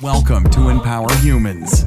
Welcome to Empower Humans.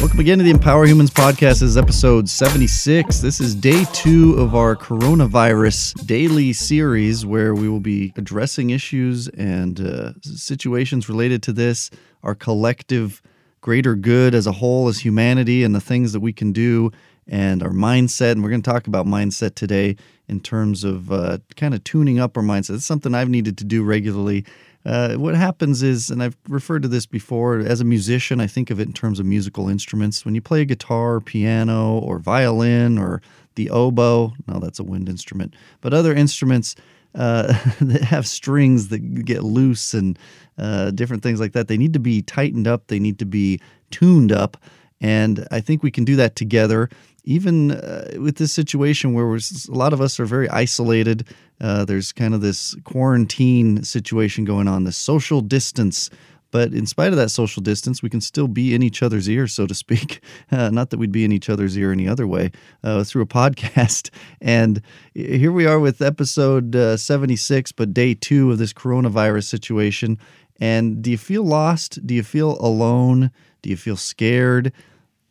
Welcome again to the Empower Humans podcast. This is episode 76. This is day two of our coronavirus daily series where we will be addressing issues and uh, situations related to this, our collective greater good as a whole, as humanity, and the things that we can do, and our mindset. And we're going to talk about mindset today in terms of uh, kind of tuning up our mindset. It's something I've needed to do regularly uh, what happens is, and I've referred to this before, as a musician, I think of it in terms of musical instruments. When you play a guitar, piano, or violin, or the oboe, no, that's a wind instrument, but other instruments uh, that have strings that get loose and uh, different things like that, they need to be tightened up, they need to be tuned up. And I think we can do that together even uh, with this situation where a lot of us are very isolated, uh, there's kind of this quarantine situation going on, the social distance. But in spite of that social distance, we can still be in each other's ear, so to speak. Uh, not that we'd be in each other's ear any other way uh, through a podcast. And here we are with episode uh, 76, but day two of this coronavirus situation. And do you feel lost? Do you feel alone? Do you feel scared?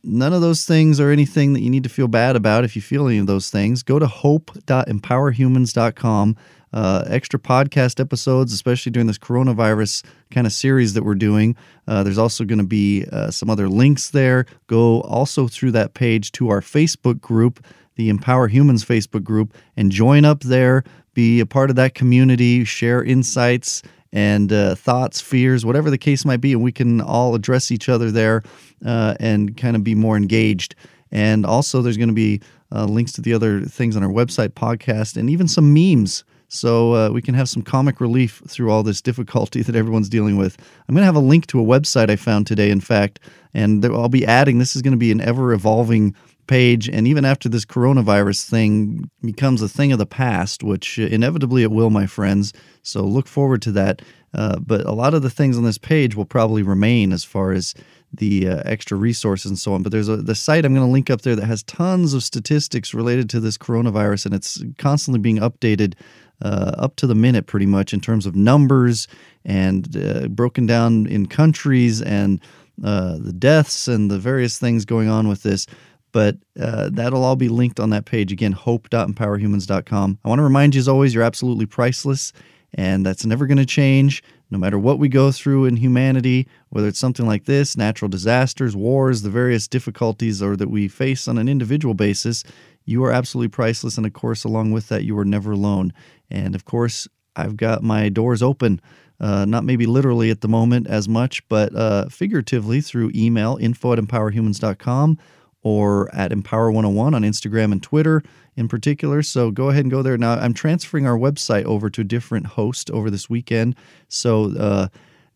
None of those things are anything that you need to feel bad about if you feel any of those things. Go to hope.empowerhumans.com. Uh, extra podcast episodes, especially during this coronavirus kind of series that we're doing. Uh, there's also going to be uh, some other links there. Go also through that page to our Facebook group, the Empower Humans Facebook group, and join up there. Be a part of that community, share insights and uh, thoughts, fears, whatever the case might be, and we can all address each other there uh, and kind of be more engaged. And also, there's going to be uh, links to the other things on our website, podcast, and even some memes. So uh, we can have some comic relief through all this difficulty that everyone's dealing with. I'm going to have a link to a website I found today, in fact, and I'll be adding. This is going to be an ever evolving page. And even after this coronavirus thing becomes a thing of the past, which inevitably it will, my friends. So look forward to that. Uh, but a lot of the things on this page will probably remain as far as the uh, extra resources and so on. But there's a the site I'm going to link up there that has tons of statistics related to this coronavirus, and it's constantly being updated uh, up to the minute, pretty much in terms of numbers and uh, broken down in countries and uh, the deaths and the various things going on with this but uh, that'll all be linked on that page. Again, hope.empowerhumans.com. I want to remind you, as always, you're absolutely priceless, and that's never going to change. No matter what we go through in humanity, whether it's something like this, natural disasters, wars, the various difficulties, or that we face on an individual basis, you are absolutely priceless. And of course, along with that, you are never alone. And of course, I've got my doors open. Uh, not maybe literally at the moment as much, but uh, figuratively through email, info at empowerhumans.com or at Empower 101 on Instagram and Twitter in particular. So go ahead and go there. Now, I'm transferring our website over to a different host over this weekend. So uh,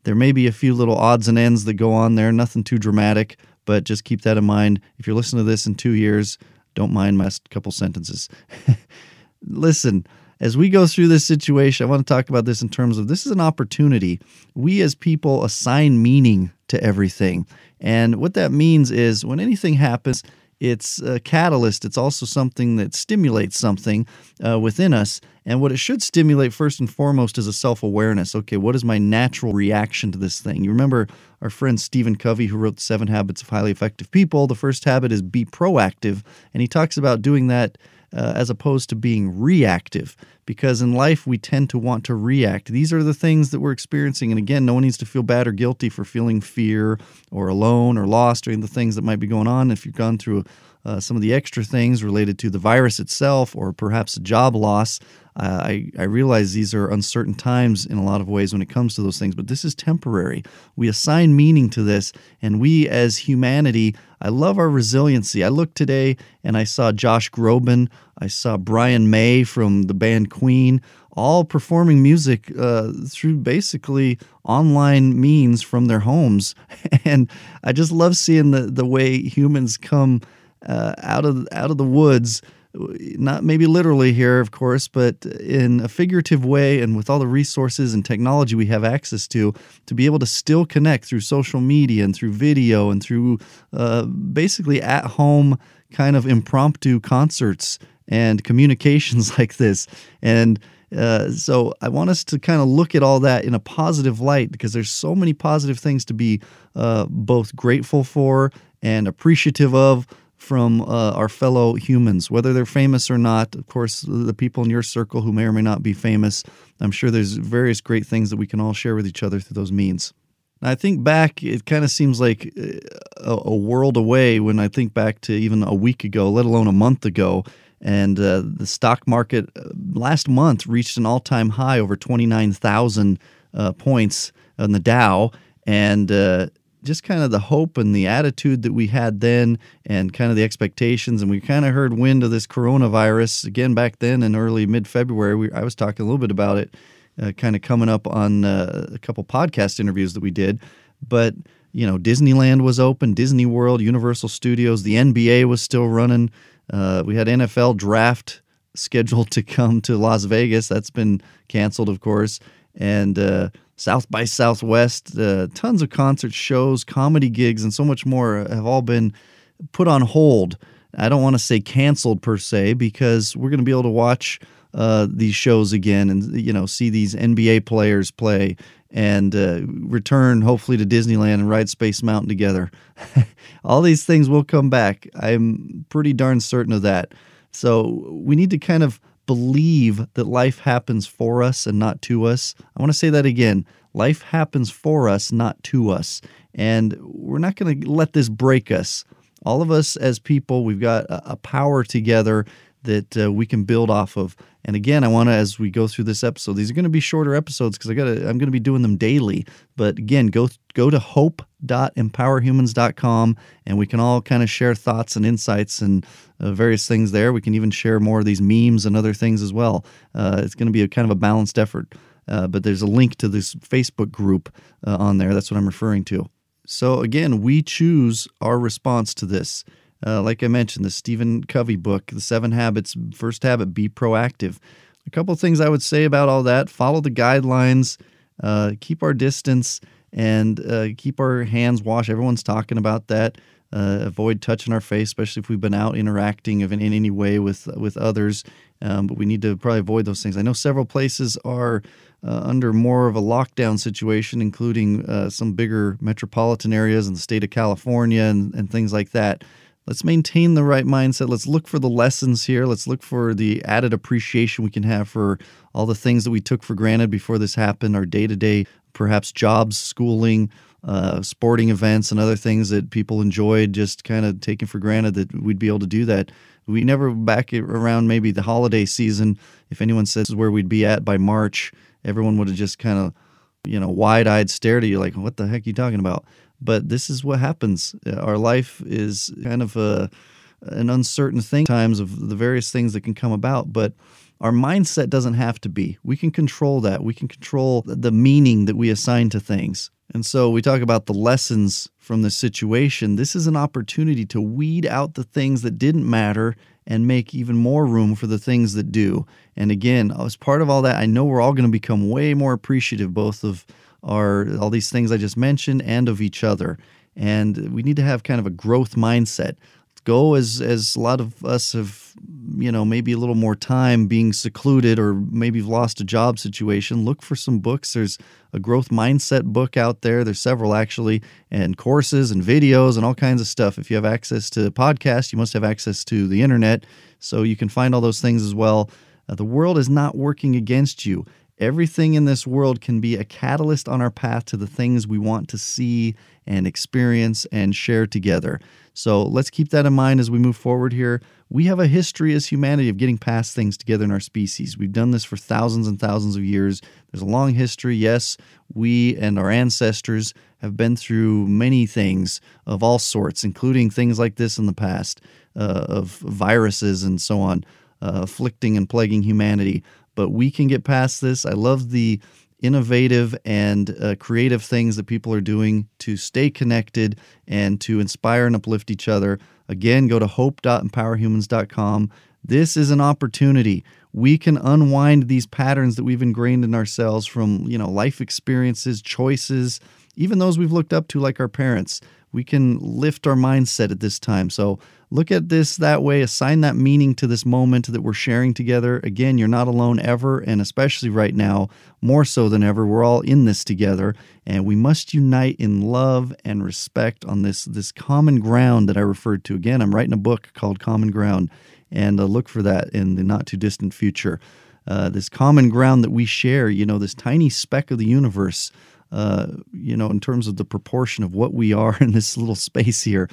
there may be a few little odds and ends that go on there, nothing too dramatic, but just keep that in mind. If you're listening to this in two years, don't mind my couple sentences. Listen, as we go through this situation, I want to talk about this in terms of this is an opportunity. We as people assign meaning to everything. And what that means is when anything happens, it's a catalyst. It's also something that stimulates something uh, within us. And what it should stimulate first and foremost is a self awareness. Okay, what is my natural reaction to this thing? You remember our friend Stephen Covey, who wrote Seven Habits of Highly Effective People. The first habit is be proactive. And he talks about doing that uh, as opposed to being reactive. Because in life, we tend to want to react. These are the things that we're experiencing. And again, no one needs to feel bad or guilty for feeling fear or alone or lost or any of the things that might be going on. If you've gone through uh, some of the extra things related to the virus itself or perhaps a job loss, uh, I, I realize these are uncertain times in a lot of ways when it comes to those things, but this is temporary. We assign meaning to this, and we as humanity, I love our resiliency. I looked today and I saw Josh Groban, I saw Brian May from the band Queen, all performing music uh, through basically online means from their homes. And I just love seeing the, the way humans come uh, out of out of the woods not maybe literally here, of course, but in a figurative way and with all the resources and technology we have access to, to be able to still connect through social media and through video and through uh, basically at home kind of impromptu concerts and communications like this. And Uh, so I want us to kind of look at all that in a positive light because there's so many positive things to be uh, both grateful for and appreciative of from uh, our fellow humans, whether they're famous or not. Of course, the people in your circle who may or may not be famous, I'm sure there's various great things that we can all share with each other through those means. I think back, it kind of seems like uh, a, a, world away when I think back to even a week ago, let alone a month ago. And uh, the stock market uh, last month reached an all time high over 29,000 uh, points on the Dow. And uh, just kind of the hope and the attitude that we had then and kind of the expectations. And we kind of heard wind of this coronavirus again back then in early mid February. I was talking a little bit about it uh, kind of coming up on uh, a couple podcast interviews that we did. But you know, Disneyland was open, Disney World, Universal Studios, the NBA was still running. Uh, we had NFL draft scheduled to come to Las Vegas. That's been canceled, of course. And uh, South by Southwest, uh, tons of concert shows, comedy gigs, and so much more have all been put on hold. I don't want to say canceled per se because we're going to be able to watch uh, these shows again and you know see these NBA players play and uh, return hopefully to Disneyland and ride Space Mountain together. All these things will come back. I'm pretty darn certain of that. So we need to kind of believe that life happens for us and not to us. I want to say that again. Life happens for us, not to us. And we're not going to let this break us. All of us as people, we've got a power together that uh, we can build off of. And again, I want to, as we go through this episode, these are going to be shorter episodes because I got I'm going to be doing them daily. But again, go go to hope.empowerhumans.com and we can all kind of share thoughts and insights and uh, various things there. We can even share more of these memes and other things as well. Uh, it's going to be a kind of a balanced effort. Uh, but there's a link to this Facebook group uh, on there. That's what I'm referring to. So again, we choose our response to this. Uh, like I mentioned, the Stephen Covey book, The Seven Habits. First habit, be proactive. A couple things I would say about all that follow the guidelines, uh, keep our distance, and uh, keep our hands washed. Everyone's talking about that. Uh, avoid touching our face, especially if we've been out interacting in, in any way with with others. Um, but we need to probably avoid those things. I know several places are uh, under more of a lockdown situation, including uh, some bigger metropolitan areas in the state of California and, and things like that let's maintain the right mindset. Let's look for the lessons here. Let's look for the added appreciation we can have for all the things that we took for granted before this happened, our day to day, perhaps jobs, schooling, uh, sporting events, and other things that people enjoyed, just kind of taking for granted that we'd be able to do that. We never back around maybe the holiday season. If anyone says where we'd be at by March, everyone would have just kind of, you know, wide eyed stared at you like, what the heck are you talking about? But this is what happens. Uh, our life is kind of a, an uncertain thing times of the various things that can come about. But our mindset doesn't have to be. We can control that. We can control the meaning that we assign to things. And so we talk about the lessons from this situation. This is an opportunity to weed out the things that didn't matter and make even more room for the things that do. And again, as part of all that, I know we're all going to become way more appreciative both of are all these things I just mentioned and of each other. And we need to have kind of a growth mindset. Go as as a lot of us have, you know, maybe a little more time being secluded or maybe you've lost a job situation. Look for some books. There's a growth mindset book out there. There's several actually, and courses and videos and all kinds of stuff. If you have access to podcasts, you must have access to the internet. So you can find all those things as well. Uh, the world is not working against you. Everything in this world can be a catalyst on our path to the things we want to see and experience and share together. So let's keep that in mind as we move forward here. We have a history as humanity of getting past things together in our species. We've done this for thousands and thousands of years. There's a long history. Yes, we and our ancestors have been through many things of all sorts, including things like this in the past, uh, of viruses and so on, uh, afflicting and plaguing humanity but we can get past this. I love the innovative and uh, creative things that people are doing to stay connected and to inspire and uplift each other. Again, go to hope.empowerhumans.com. This is an opportunity. We can unwind these patterns that we've ingrained in ourselves from, you know, life experiences, choices, even those we've looked up to like our parents. We can lift our mindset at this time. So look at this that way, assign that meaning to this moment that we're sharing together. Again, you're not alone ever, and especially right now, more so than ever, we're all in this together, and we must unite in love and respect on this this common ground that I referred to. Again, I'm writing a book called Common Ground, and uh, look for that in the not too distant future. Uh, this common ground that we share, you know, this tiny speck of the universe. Uh, you know, in terms of the proportion of what we are in this little space here,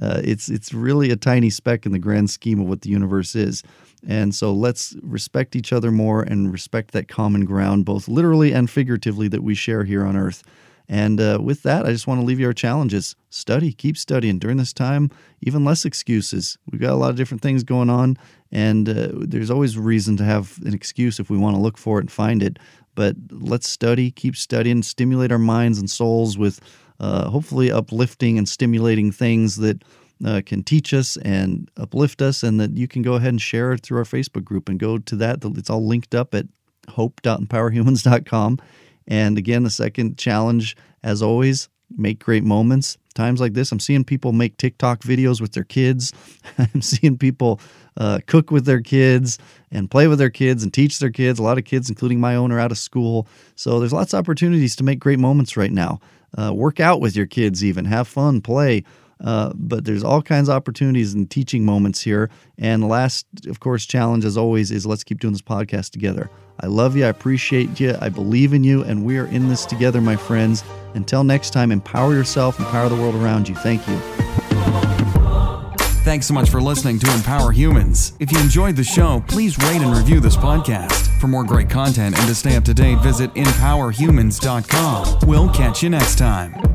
uh, it's it's really a tiny speck in the grand scheme of what the universe is. And so let's respect each other more and respect that common ground, both literally and figuratively, that we share here on Earth. And uh, with that, I just want to leave you our challenges. Study, keep studying during this time. Even less excuses. We've got a lot of different things going on, and uh, there's always reason to have an excuse if we want to look for it and find it. But let's study, keep studying, stimulate our minds and souls with uh, hopefully uplifting and stimulating things that uh, can teach us and uplift us, and that you can go ahead and share it through our Facebook group and go to that. It's all linked up at hope.empowerhumans.com. And again, the second challenge, as always, make great moments. Times like this, I'm seeing people make TikTok videos with their kids. I'm seeing people uh, cook with their kids and play with their kids and teach their kids. A lot of kids, including my own, are out of school. So there's lots of opportunities to make great moments right now. Uh, work out with your kids, even have fun, play. Uh, but there's all kinds of opportunities and teaching moments here. And last, of course, challenge, as always, is let's keep doing this podcast together. I love you. I appreciate you. I believe in you. And we are in this together, my friends. Until next time, empower yourself, empower the world around you. Thank you. Thanks so much for listening to Empower Humans. If you enjoyed the show, please rate and review this podcast. For more great content and to stay up to date, visit empowerhumans.com. We'll catch you next time.